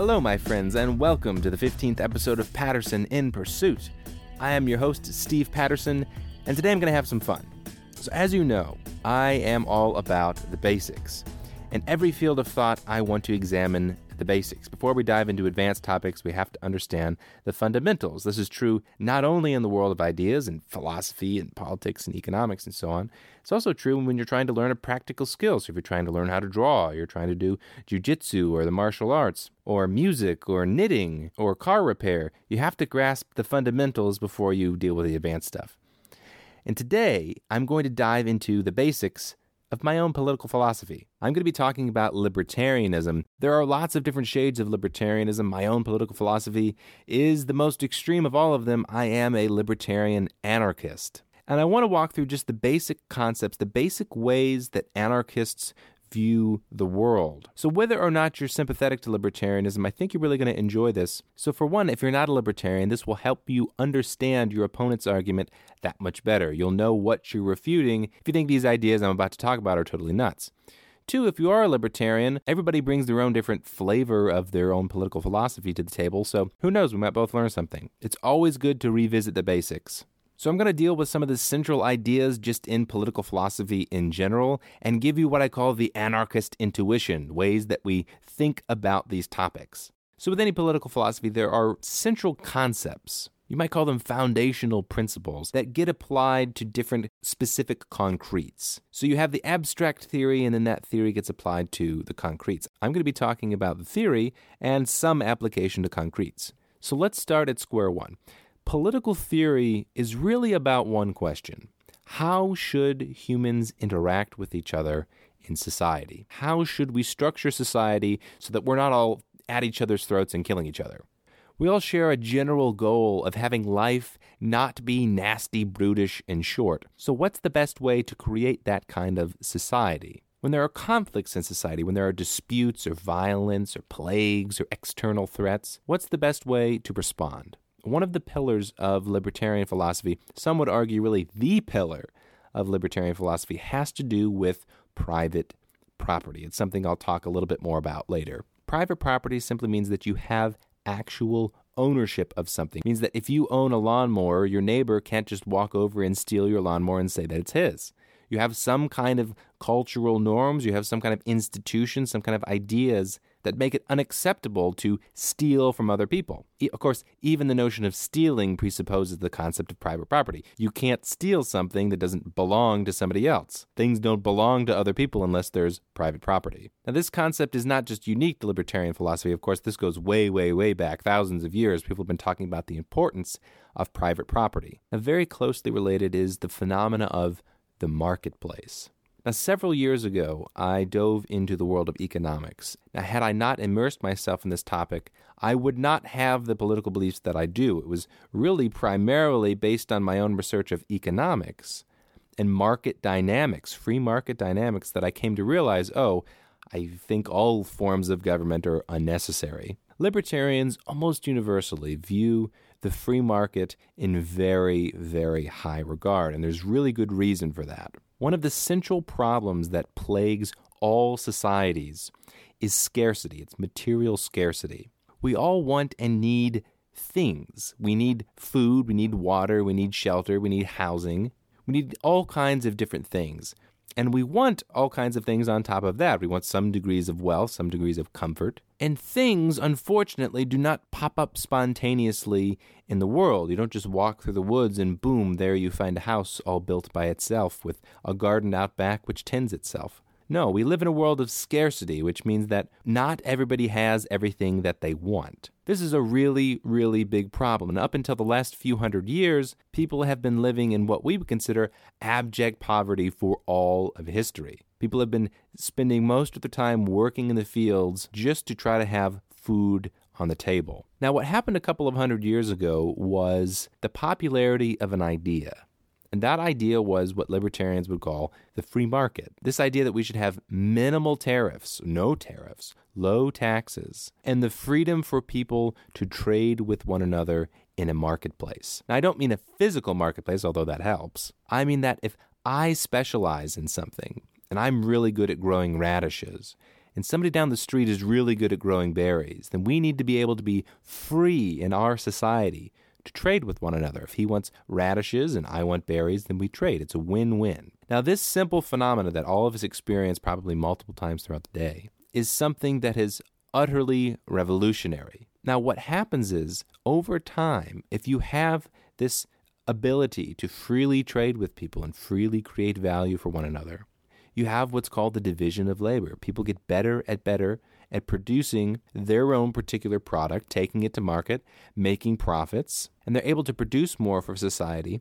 Hello, my friends, and welcome to the 15th episode of Patterson in Pursuit. I am your host, Steve Patterson, and today I'm going to have some fun. So, as you know, I am all about the basics. In every field of thought, I want to examine the basics. Before we dive into advanced topics, we have to understand the fundamentals. This is true not only in the world of ideas and philosophy and politics and economics and so on, it's also true when you're trying to learn a practical skill. So if you're trying to learn how to draw, you're trying to do jujitsu or the martial arts, or music, or knitting, or car repair, you have to grasp the fundamentals before you deal with the advanced stuff. And today, I'm going to dive into the basics of my own political philosophy. I'm going to be talking about libertarianism. There are lots of different shades of libertarianism. My own political philosophy is the most extreme of all of them. I am a libertarian anarchist. And I want to walk through just the basic concepts, the basic ways that anarchists view the world. So, whether or not you're sympathetic to libertarianism, I think you're really going to enjoy this. So, for one, if you're not a libertarian, this will help you understand your opponent's argument that much better. You'll know what you're refuting if you think these ideas I'm about to talk about are totally nuts. Two, if you are a libertarian, everybody brings their own different flavor of their own political philosophy to the table, so who knows, we might both learn something. It's always good to revisit the basics. So, I'm going to deal with some of the central ideas just in political philosophy in general and give you what I call the anarchist intuition, ways that we think about these topics. So, with any political philosophy, there are central concepts. You might call them foundational principles that get applied to different specific concretes. So you have the abstract theory, and then that theory gets applied to the concretes. I'm going to be talking about the theory and some application to concretes. So let's start at square one political theory is really about one question How should humans interact with each other in society? How should we structure society so that we're not all at each other's throats and killing each other? We all share a general goal of having life not be nasty, brutish, and short. So, what's the best way to create that kind of society? When there are conflicts in society, when there are disputes or violence or plagues or external threats, what's the best way to respond? One of the pillars of libertarian philosophy, some would argue really the pillar of libertarian philosophy, has to do with private property. It's something I'll talk a little bit more about later. Private property simply means that you have actual ownership of something. It means that if you own a lawnmower, your neighbor can't just walk over and steal your lawnmower and say that it's his. You have some kind of cultural norms, you have some kind of institution, some kind of ideas that make it unacceptable to steal from other people. Of course, even the notion of stealing presupposes the concept of private property. You can't steal something that doesn't belong to somebody else. Things don't belong to other people unless there's private property. Now, this concept is not just unique to libertarian philosophy. Of course, this goes way, way, way back, thousands of years. People have been talking about the importance of private property. Now, very closely related is the phenomena of the marketplace. Now, several years ago, I dove into the world of economics. Now, had I not immersed myself in this topic, I would not have the political beliefs that I do. It was really primarily based on my own research of economics and market dynamics, free market dynamics, that I came to realize oh, I think all forms of government are unnecessary. Libertarians almost universally view the free market in very, very high regard, and there's really good reason for that. One of the central problems that plagues all societies is scarcity, it's material scarcity. We all want and need things. We need food, we need water, we need shelter, we need housing. We need all kinds of different things. And we want all kinds of things on top of that. We want some degrees of wealth, some degrees of comfort. And things, unfortunately, do not pop up spontaneously in the world. You don't just walk through the woods and boom, there you find a house all built by itself with a garden out back which tends itself. No, we live in a world of scarcity, which means that not everybody has everything that they want. This is a really, really big problem. And up until the last few hundred years, people have been living in what we would consider abject poverty for all of history. People have been spending most of their time working in the fields just to try to have food on the table. Now, what happened a couple of hundred years ago was the popularity of an idea. And that idea was what libertarians would call the free market. This idea that we should have minimal tariffs, no tariffs, low taxes, and the freedom for people to trade with one another in a marketplace. Now, I don't mean a physical marketplace, although that helps. I mean that if I specialize in something and I'm really good at growing radishes, and somebody down the street is really good at growing berries, then we need to be able to be free in our society to trade with one another. If he wants radishes and I want berries, then we trade. It's a win win. Now, this simple phenomena that all of us experience probably multiple times throughout the day is something that is utterly revolutionary. Now, what happens is over time, if you have this ability to freely trade with people and freely create value for one another, you have what's called the division of labor. People get better at better at producing their own particular product, taking it to market, making profits, and they're able to produce more for society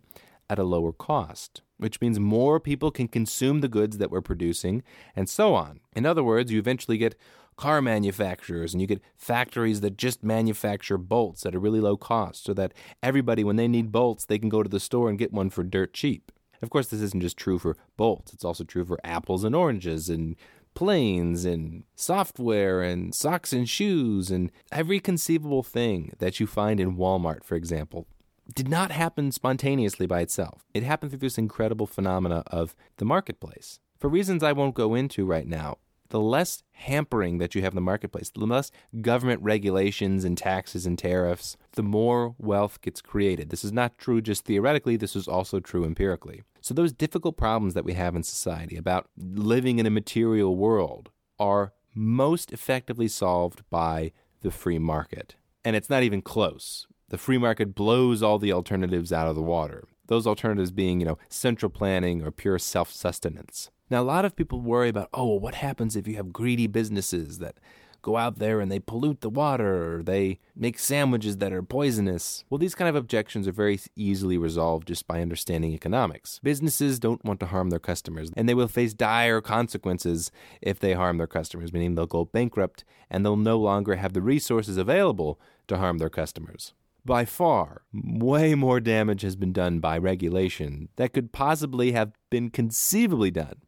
at a lower cost, which means more people can consume the goods that we're producing, and so on. In other words, you eventually get car manufacturers and you get factories that just manufacture bolts at a really low cost so that everybody, when they need bolts, they can go to the store and get one for dirt cheap. Of course, this isn't just true for bolts, it's also true for apples and oranges and planes and software and socks and shoes and every conceivable thing that you find in Walmart, for example, did not happen spontaneously by itself. It happened through this incredible phenomena of the marketplace. For reasons I won't go into right now, the less hampering that you have in the marketplace, the less government regulations and taxes and tariffs, the more wealth gets created. This is not true just theoretically, this is also true empirically. So, those difficult problems that we have in society about living in a material world are most effectively solved by the free market. And it's not even close. The free market blows all the alternatives out of the water. Those alternatives being, you know, central planning or pure self sustenance. Now, a lot of people worry about, oh, well, what happens if you have greedy businesses that go out there and they pollute the water or they make sandwiches that are poisonous? Well, these kind of objections are very easily resolved just by understanding economics. Businesses don't want to harm their customers, and they will face dire consequences if they harm their customers, meaning they'll go bankrupt and they'll no longer have the resources available to harm their customers. By far, way more damage has been done by regulation that could possibly have been conceivably done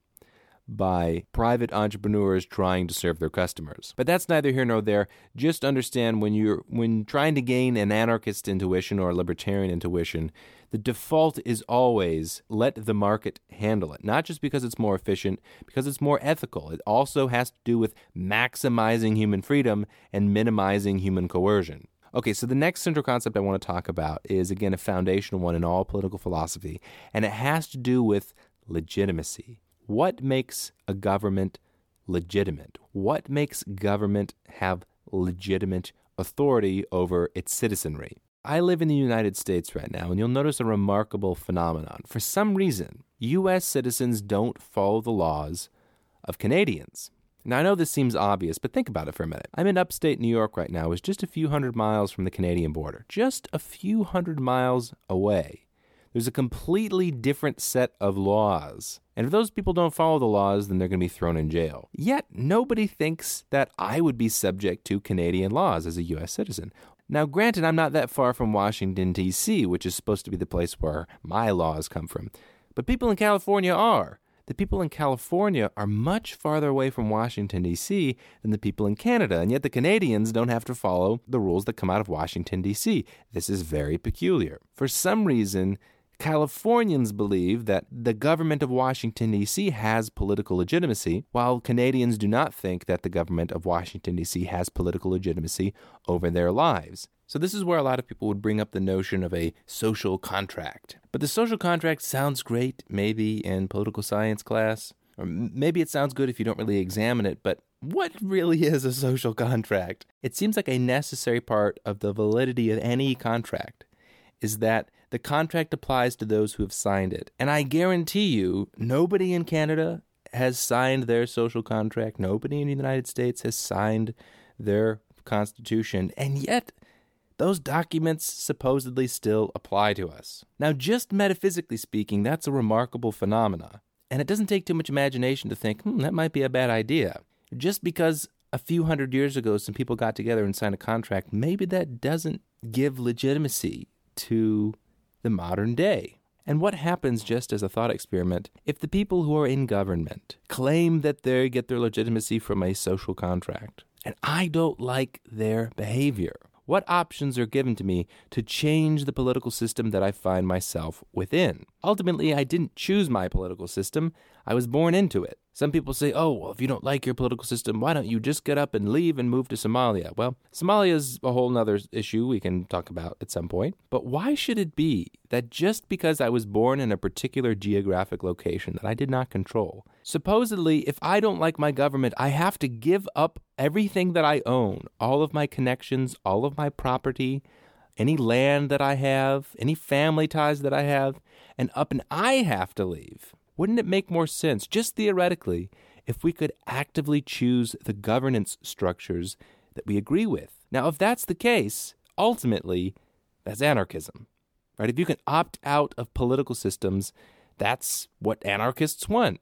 by private entrepreneurs trying to serve their customers. But that's neither here nor there. Just understand when you're when trying to gain an anarchist intuition or a libertarian intuition, the default is always let the market handle it. Not just because it's more efficient, because it's more ethical. It also has to do with maximizing human freedom and minimizing human coercion. Okay, so the next central concept I want to talk about is again a foundational one in all political philosophy, and it has to do with legitimacy. What makes a government legitimate? What makes government have legitimate authority over its citizenry? I live in the United States right now, and you'll notice a remarkable phenomenon. For some reason, U.S. citizens don't follow the laws of Canadians. Now, I know this seems obvious, but think about it for a minute. I'm in upstate New York right now, is just a few hundred miles from the Canadian border, just a few hundred miles away. There's a completely different set of laws. And if those people don't follow the laws, then they're going to be thrown in jail. Yet, nobody thinks that I would be subject to Canadian laws as a U.S. citizen. Now, granted, I'm not that far from Washington, D.C., which is supposed to be the place where my laws come from. But people in California are. The people in California are much farther away from Washington, D.C. than the people in Canada, and yet the Canadians don't have to follow the rules that come out of Washington, D.C. This is very peculiar. For some reason, Californians believe that the government of Washington, D.C. has political legitimacy, while Canadians do not think that the government of Washington, D.C. has political legitimacy over their lives. So, this is where a lot of people would bring up the notion of a social contract. But the social contract sounds great, maybe in political science class, or maybe it sounds good if you don't really examine it, but what really is a social contract? It seems like a necessary part of the validity of any contract is that the contract applies to those who have signed it. And I guarantee you, nobody in Canada has signed their social contract. Nobody in the United States has signed their constitution. And yet, those documents supposedly still apply to us. Now, just metaphysically speaking, that's a remarkable phenomena. And it doesn't take too much imagination to think, hmm, that might be a bad idea. Just because a few hundred years ago some people got together and signed a contract, maybe that doesn't give legitimacy to the modern day. And what happens, just as a thought experiment, if the people who are in government claim that they get their legitimacy from a social contract, and I don't like their behavior? What options are given to me to change the political system that I find myself within? Ultimately, I didn't choose my political system, I was born into it. Some people say, oh, well, if you don't like your political system, why don't you just get up and leave and move to Somalia? Well, Somalia is a whole other issue we can talk about at some point. But why should it be that just because I was born in a particular geographic location that I did not control, supposedly, if I don't like my government, I have to give up everything that I own, all of my connections, all of my property, any land that I have, any family ties that I have, and up and I have to leave? Wouldn't it make more sense, just theoretically, if we could actively choose the governance structures that we agree with? Now, if that's the case, ultimately, that's anarchism. Right? If you can opt out of political systems, that's what anarchists want.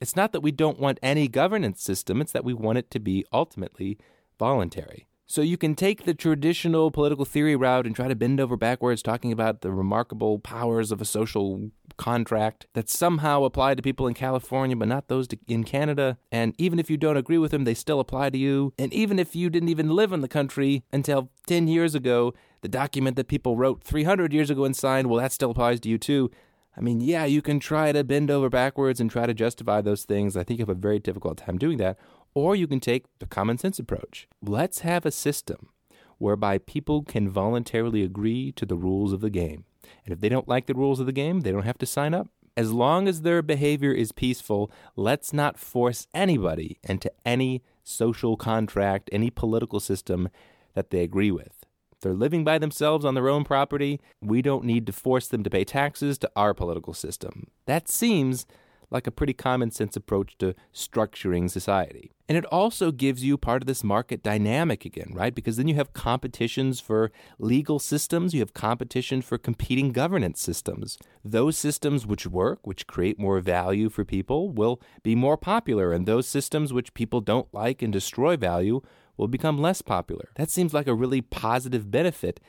It's not that we don't want any governance system, it's that we want it to be ultimately voluntary. So you can take the traditional political theory route and try to bend over backwards, talking about the remarkable powers of a social contract that somehow apply to people in California, but not those in Canada. And even if you don't agree with them, they still apply to you. And even if you didn't even live in the country until 10 years ago, the document that people wrote 300 years ago and signed, well, that still applies to you too. I mean, yeah, you can try to bend over backwards and try to justify those things. I think you have a very difficult time doing that. Or you can take the common sense approach. Let's have a system whereby people can voluntarily agree to the rules of the game. And if they don't like the rules of the game, they don't have to sign up. As long as their behavior is peaceful, let's not force anybody into any social contract, any political system that they agree with. If they're living by themselves on their own property, we don't need to force them to pay taxes to our political system. That seems like a pretty common sense approach to structuring society. And it also gives you part of this market dynamic again, right? Because then you have competitions for legal systems, you have competition for competing governance systems. Those systems which work, which create more value for people, will be more popular, and those systems which people don't like and destroy value will become less popular. That seems like a really positive benefit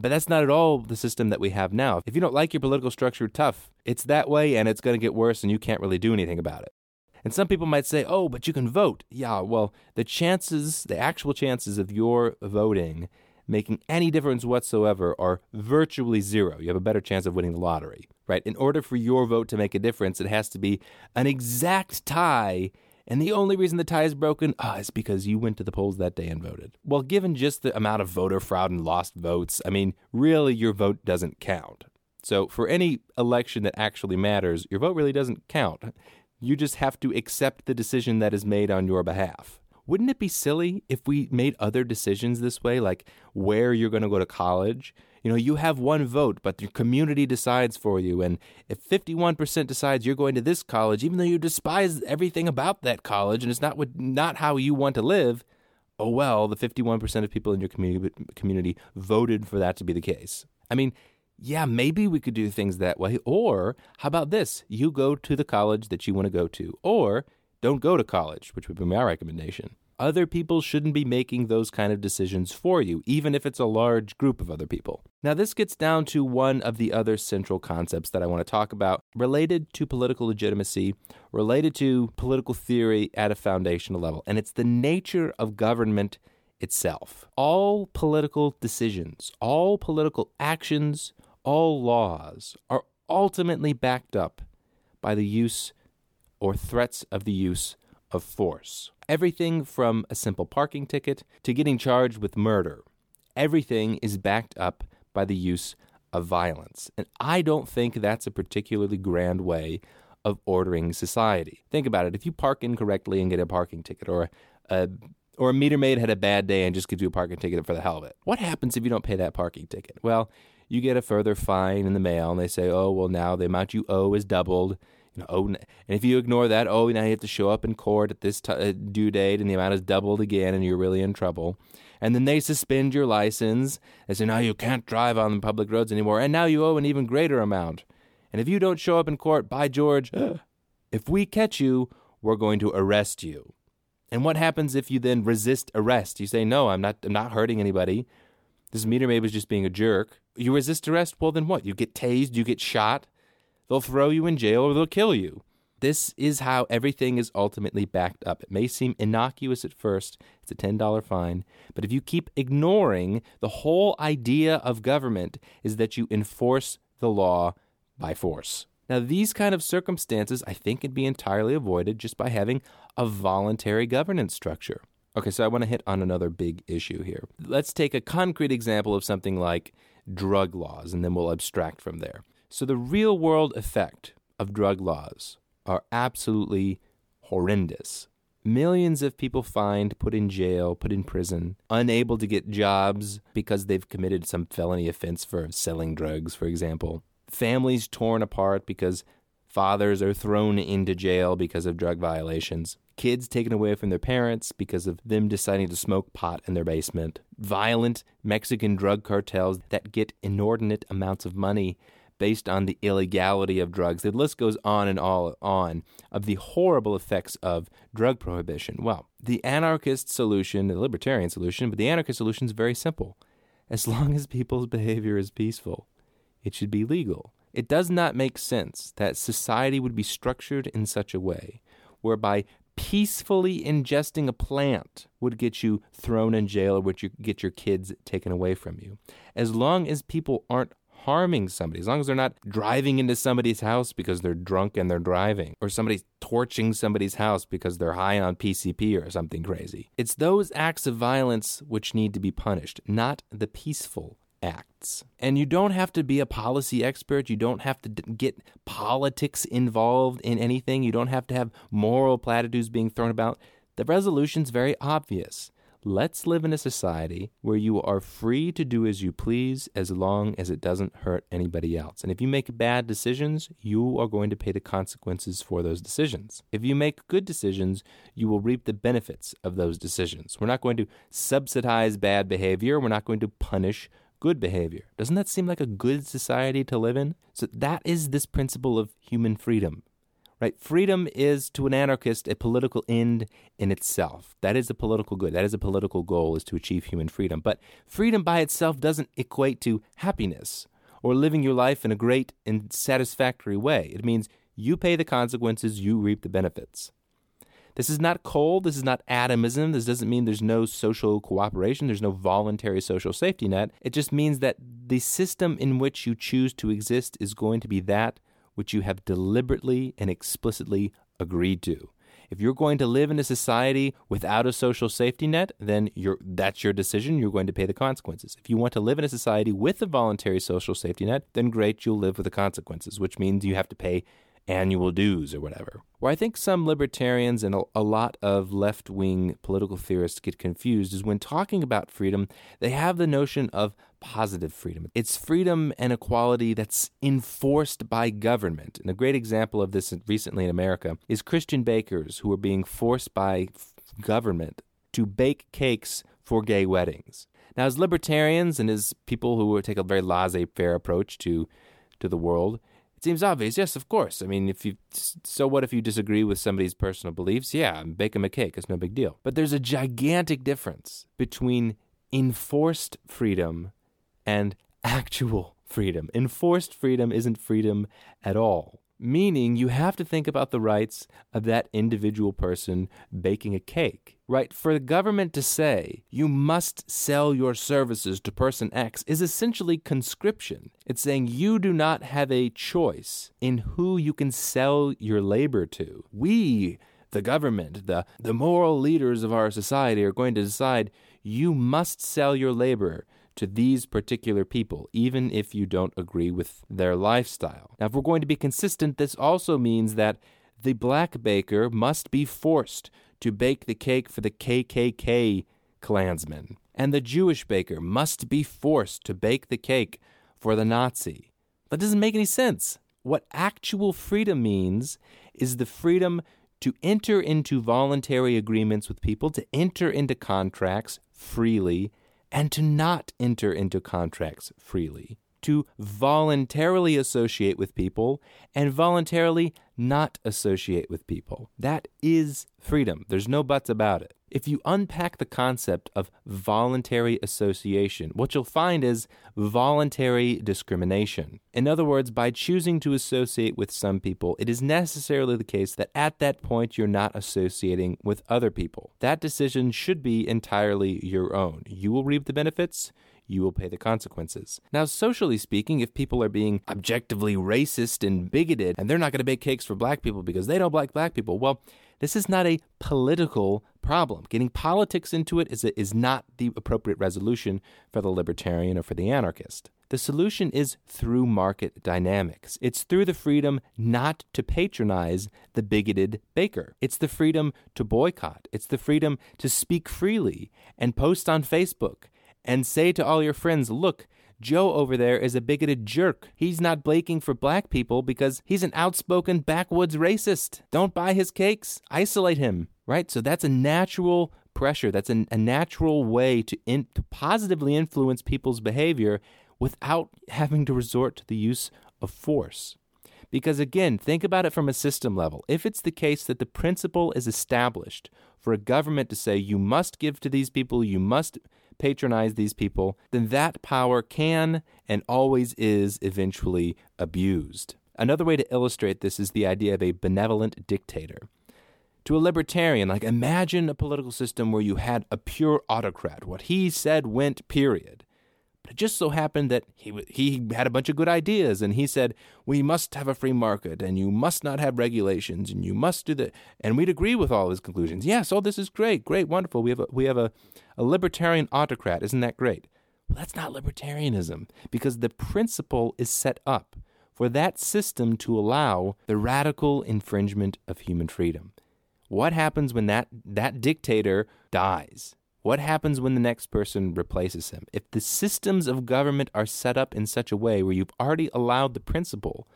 but that's not at all the system that we have now. If you don't like your political structure, tough. It's that way and it's going to get worse and you can't really do anything about it. And some people might say, oh, but you can vote. Yeah, well, the chances, the actual chances of your voting making any difference whatsoever are virtually zero. You have a better chance of winning the lottery, right? In order for your vote to make a difference, it has to be an exact tie and the only reason the tie is broken ah, is because you went to the polls that day and voted. Well, given just the amount of voter fraud and lost votes, I mean, really your vote doesn't count. So for any election that actually matters, your vote really doesn't count. You just have to accept the decision that is made on your behalf. Wouldn't it be silly if we made other decisions this way, like where you're going to go to college? You know, you have one vote, but your community decides for you. And if 51% decides you're going to this college, even though you despise everything about that college and it's not what, not how you want to live, oh well, the 51% of people in your community community voted for that to be the case. I mean, yeah, maybe we could do things that way. Or how about this? You go to the college that you want to go to, or don't go to college, which would be my recommendation. Other people shouldn't be making those kind of decisions for you, even if it's a large group of other people. Now, this gets down to one of the other central concepts that I want to talk about related to political legitimacy, related to political theory at a foundational level, and it's the nature of government itself. All political decisions, all political actions, all laws are ultimately backed up by the use or threats of the use of force. Everything from a simple parking ticket to getting charged with murder, everything is backed up by the use of violence. And I don't think that's a particularly grand way of ordering society. Think about it. If you park incorrectly and get a parking ticket, or a or a meter maid had a bad day and just gives you a parking ticket for the hell of it. What happens if you don't pay that parking ticket? Well, you get a further fine in the mail, and they say, "Oh, well, now the amount you owe is doubled." Know, oh, and if you ignore that, oh, now you have to show up in court at this t- uh, due date, and the amount is doubled again, and you're really in trouble. And then they suspend your license. They say now you can't drive on the public roads anymore, and now you owe an even greater amount. And if you don't show up in court, by George, if we catch you, we're going to arrest you. And what happens if you then resist arrest? You say, no, I'm not, I'm not hurting anybody. This meter maid was just being a jerk. You resist arrest, well, then what? You get tased, you get shot. They'll throw you in jail or they'll kill you. This is how everything is ultimately backed up. It may seem innocuous at first, it's a $10 fine, but if you keep ignoring the whole idea of government is that you enforce the law by force. Now, these kind of circumstances, I think, can be entirely avoided just by having a voluntary governance structure. Okay, so I want to hit on another big issue here. Let's take a concrete example of something like drug laws, and then we'll abstract from there. So, the real world effect of drug laws are absolutely horrendous. Millions of people fined, put in jail, put in prison, unable to get jobs because they've committed some felony offense for selling drugs, for example. Families torn apart because fathers are thrown into jail because of drug violations. Kids taken away from their parents because of them deciding to smoke pot in their basement. Violent Mexican drug cartels that get inordinate amounts of money based on the illegality of drugs. The list goes on and all on of the horrible effects of drug prohibition. Well, the anarchist solution, the libertarian solution, but the anarchist solution is very simple. As long as people's behavior is peaceful, it should be legal. It does not make sense that society would be structured in such a way whereby peacefully ingesting a plant would get you thrown in jail or would you get your kids taken away from you. As long as people aren't harming somebody, as long as they're not driving into somebody's house because they're drunk and they're driving, or somebody's torching somebody's house because they're high on PCP or something crazy. It's those acts of violence which need to be punished, not the peaceful acts. And you don't have to be a policy expert. You don't have to d- get politics involved in anything. You don't have to have moral platitudes being thrown about. The resolution's very obvious. Let's live in a society where you are free to do as you please as long as it doesn't hurt anybody else. And if you make bad decisions, you are going to pay the consequences for those decisions. If you make good decisions, you will reap the benefits of those decisions. We're not going to subsidize bad behavior, we're not going to punish good behavior. Doesn't that seem like a good society to live in? So that is this principle of human freedom right? Freedom is to an anarchist a political end in itself. That is a political good. That is a political goal is to achieve human freedom. But freedom by itself doesn't equate to happiness or living your life in a great and satisfactory way. It means you pay the consequences, you reap the benefits. This is not cold. This is not atomism. This doesn't mean there's no social cooperation. There's no voluntary social safety net. It just means that the system in which you choose to exist is going to be that which you have deliberately and explicitly agreed to. If you're going to live in a society without a social safety net, then that's your decision. You're going to pay the consequences. If you want to live in a society with a voluntary social safety net, then great, you'll live with the consequences, which means you have to pay annual dues or whatever. Where I think some libertarians and a, lot of left wing political theorists get confused is when talking about freedom, they have the notion of positive freedom. It's freedom and equality that's enforced by government. And a great example of this recently in America is Christian bakers who are being forced by government to bake cakes for gay weddings. Now, as libertarians and as people who take a very laissez faire approach to, to the world, it seems obvious. Yes, of course. I mean, if you so what if you disagree with somebody's personal beliefs? Yeah, bake them a cake. It's no big deal. But there's a gigantic difference between enforced freedom and actual freedom. Enforced freedom isn't freedom at all meaning you have to think about the rights of that individual person baking a cake. Right? For the government to say you must sell your services to person X is essentially conscription. It's saying you do not have a choice in who you can sell your labor to. We, the government, the, the moral leaders of our society, are going to decide you must sell your labor to these particular people, even if you don't agree with their lifestyle. Now, if we're going to be consistent, this also means that the black baker must be forced to bake the cake for the KKK Klansmen, and the Jewish baker must be forced to bake the cake for the Nazi. That doesn't make any sense. What actual freedom means is the freedom to enter into voluntary agreements with people, to enter into contracts freely, and to not enter into contracts freely, to voluntarily associate with people and voluntarily not associate with people. That is freedom. There's no buts about it. If you unpack the concept of voluntary association, what you'll find is voluntary discrimination. In other words, by choosing to associate with some people, it is necessarily the case that at that point you're not associating with other people. That decision should be entirely your own. You will reap the benefits, you will pay the consequences. Now, socially speaking, if people are being objectively racist and bigoted, and they're not going to bake cakes for black people because they don't like black people, well, this is not a political problem. Getting politics into it is, a, is not the appropriate resolution for the libertarian or for the anarchist. The solution is through market dynamics. It's through the freedom not to patronize the bigoted baker. It's the freedom to boycott. It's the freedom to speak freely and post on Facebook and say to all your friends, look, Joe over there is a bigoted jerk. He's not blaking for black people because he's an outspoken backwoods racist. Don't buy his cakes. Isolate him, right? So that's a natural pressure. That's a, a natural way to, in, to positively influence people's behavior without having to resort to the use of force. Because again, think about it from a system level. If it's the case that the principle is established for a government to say you must give to these people, you must patronize these people, then that power can and always is eventually abused. Another way to illustrate this is the idea of a benevolent dictator. To a libertarian, like imagine a political system where you had a pure autocrat. What he said went, period. It just so happened that he he had a bunch of good ideas, and he said we must have a free market, and you must not have regulations, and you must do that. And we'd agree with all his conclusions. Yes, all this is great, great, wonderful. We have a, we have a, a libertarian autocrat. Isn't that great? Well, that's not libertarianism because the principle is set up for that system to allow the radical infringement of human freedom. What happens when that, that dictator dies? What happens when the next person replaces him? If the systems of government are set up in such a way where you've already allowed the principle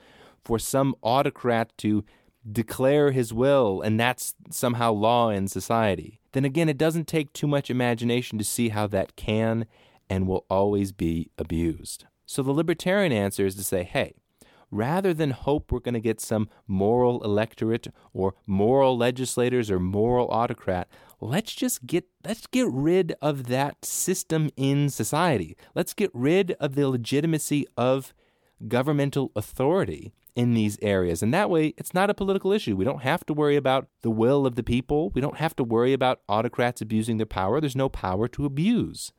for some autocrat to declare his will and that's somehow law in society, then again, it doesn't take too much imagination to see how that can and will always be abused. So the libertarian answer is to say, hey, rather than hope we're going to get some moral electorate or moral legislators or moral autocrat, let's just get let's get rid of that system in society. Let's get rid of the legitimacy of governmental authority in these areas. And that way, it's not a political issue. We don't have to worry about the will of the people. We don't have to worry about autocrats abusing their power. There's no power to abuse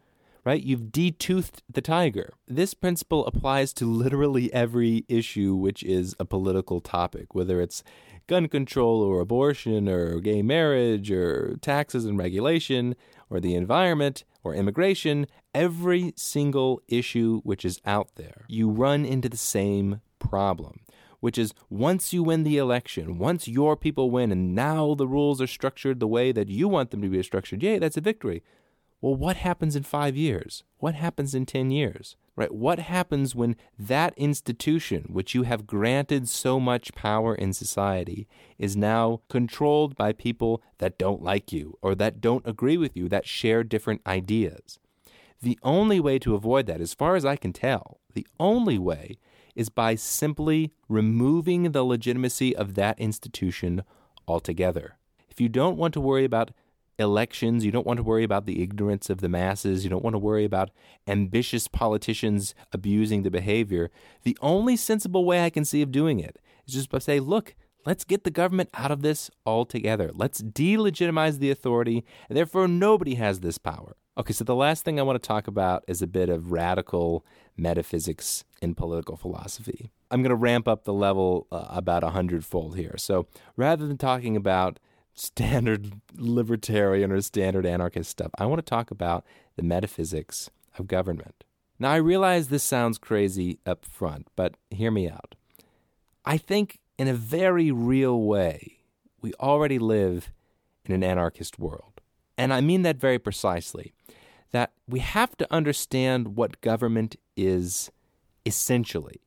right? You've detoothed the tiger. This principle applies to literally every issue which is a political topic, whether it's gun control or abortion or gay marriage or taxes and regulation or the environment or immigration, every single issue which is out there, you run into the same problem. Which is once you win the election, once your people win, and now the rules are structured the way that you want them to be structured, yay, that's a victory. Well, what happens in five years? What happens in 10 years? Right? What happens when that institution, which you have granted so much power in society, is now controlled by people that don't like you or that don't agree with you, that share different ideas? The only way to avoid that, as far as I can tell, the only way is by simply removing the legitimacy of that institution altogether. If you don't want to worry about elections. You don't want to worry about the ignorance of the masses. You don't want to worry about ambitious politicians abusing the behavior. The only sensible way I can see of doing it is just by saying, look, let's get the government out of this altogether. Let's delegitimize the authority, and therefore nobody has this power. Okay, so the last thing I want to talk about is a bit of radical metaphysics in political philosophy. I'm going to ramp up the level uh, about a hundredfold here. So rather than talking about standard libertarian or standard anarchist stuff. I want to talk about the metaphysics of government. Now, I realize this sounds crazy up front, but hear me out. I think in a very real way, we already live in an anarchist world. And I mean that very precisely. That we have to understand what government is essentially.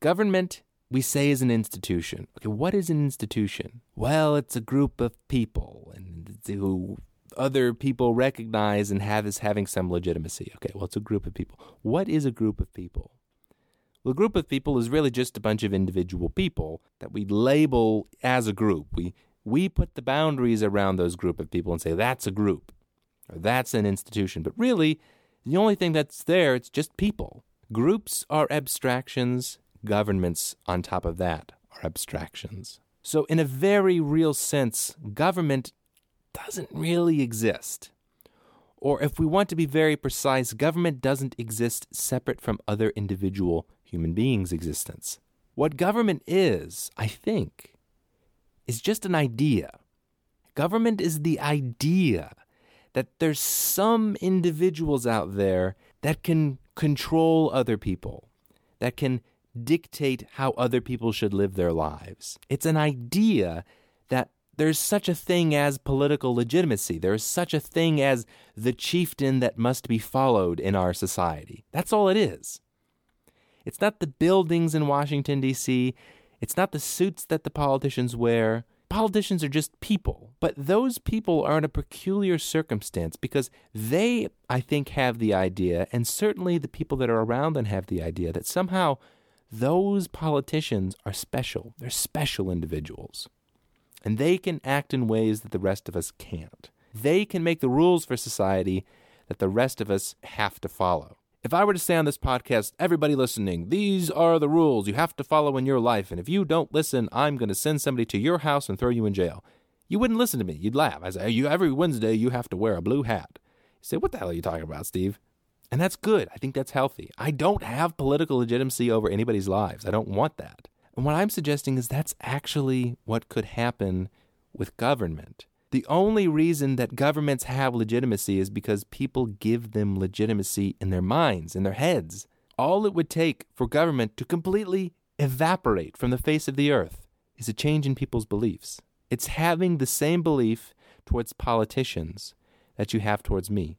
Government we say is an institution. Okay, what is an institution? Well, it's a group of people and who other people recognize and have as having some legitimacy. Okay, well, it's a group of people. What is a group of people? Well, a group of people is really just a bunch of individual people that we label as a group. We we put the boundaries around those group of people and say that's a group or that's an institution. But really, the only thing that's there, it's just people. Groups are abstractions governments on top of that are abstractions. So, in a very real sense, government doesn't really exist. Or if we want to be very precise, government doesn't exist separate from other individual human beings' existence. What government is, I think, is just an idea. Government is the idea that there's some individuals out there that can control other people, that can dictate how other people should live their lives. It's an idea that there's such a thing as political legitimacy. There is such a thing as the chieftain that must be followed in our society. That's all it is. It's not the buildings in Washington, D.C., it's not the suits that the politicians wear. Politicians are just people. But those people are in a peculiar circumstance because they, I think, have the idea, and certainly the people that are around them have the idea that somehow those politicians are special. They're special individuals and they can act in ways that the rest of us can't. They can make the rules for society that the rest of us have to follow. If I were to say on this podcast, everybody listening, these are the rules you have to follow in your life, and if you don't listen, I'm going to send somebody to your house and throw you in jail. You wouldn't listen to me. You'd laugh. I say, every Wednesday you have to wear a blue hat. You say, what the hell are you talking about, Steve? And that's good. I think that's healthy. I don't have political legitimacy over anybody's lives. I don't want that. And what I'm suggesting is that's actually what could happen with government. The only reason that governments have legitimacy is because people give them legitimacy in their minds, in their heads. All it would take for government to completely evaporate from the face of the earth is a change in people's beliefs. It's having the same belief towards politicians that you have towards me.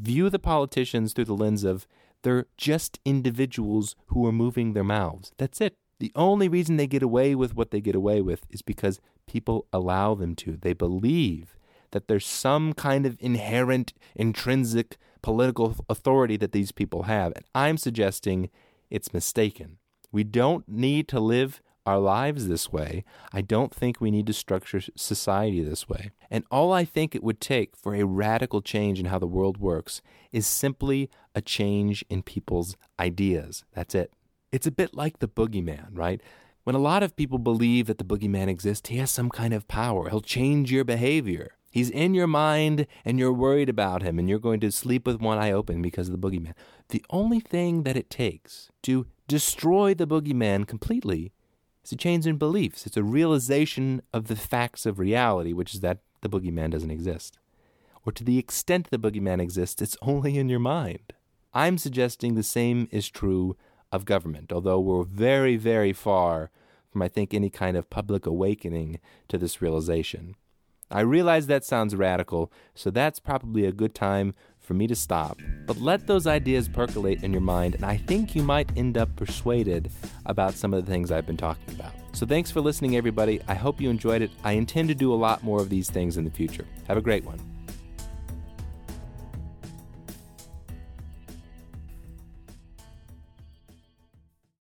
View the politicians through the lens of they're just individuals who are moving their mouths. That's it. The only reason they get away with what they get away with is because people allow them to. They believe that there's some kind of inherent, intrinsic political authority that these people have. And I'm suggesting it's mistaken. We don't need to live our lives this way. I don't think we need to structure society this way. And all I think it would take for a radical change in how the world works is simply a change in people's ideas. That's it. It's a bit like the boogeyman, right? When a lot of people believe that the boogeyman exists, he has some kind of power. He'll change your behavior. He's in your mind and you're worried about him and you're going to sleep with one eye open because of the boogeyman. The only thing that it takes to destroy the boogeyman completely is a change in beliefs. It's a realization of the facts of reality, which is that the boogeyman doesn't exist. Or to the extent the boogeyman exists, it's only in your mind. I'm suggesting the same is true of government, although we're very, very far from, I think, any kind of public awakening to this realization. I realize that sounds radical, so that's probably a good time for me to stop. But let those ideas percolate in your mind, and I think you might end up persuaded about some of the things I've been talking about. So thanks for listening, everybody. I hope you enjoyed it. I intend to do a lot more of these things in the future. Have a great one.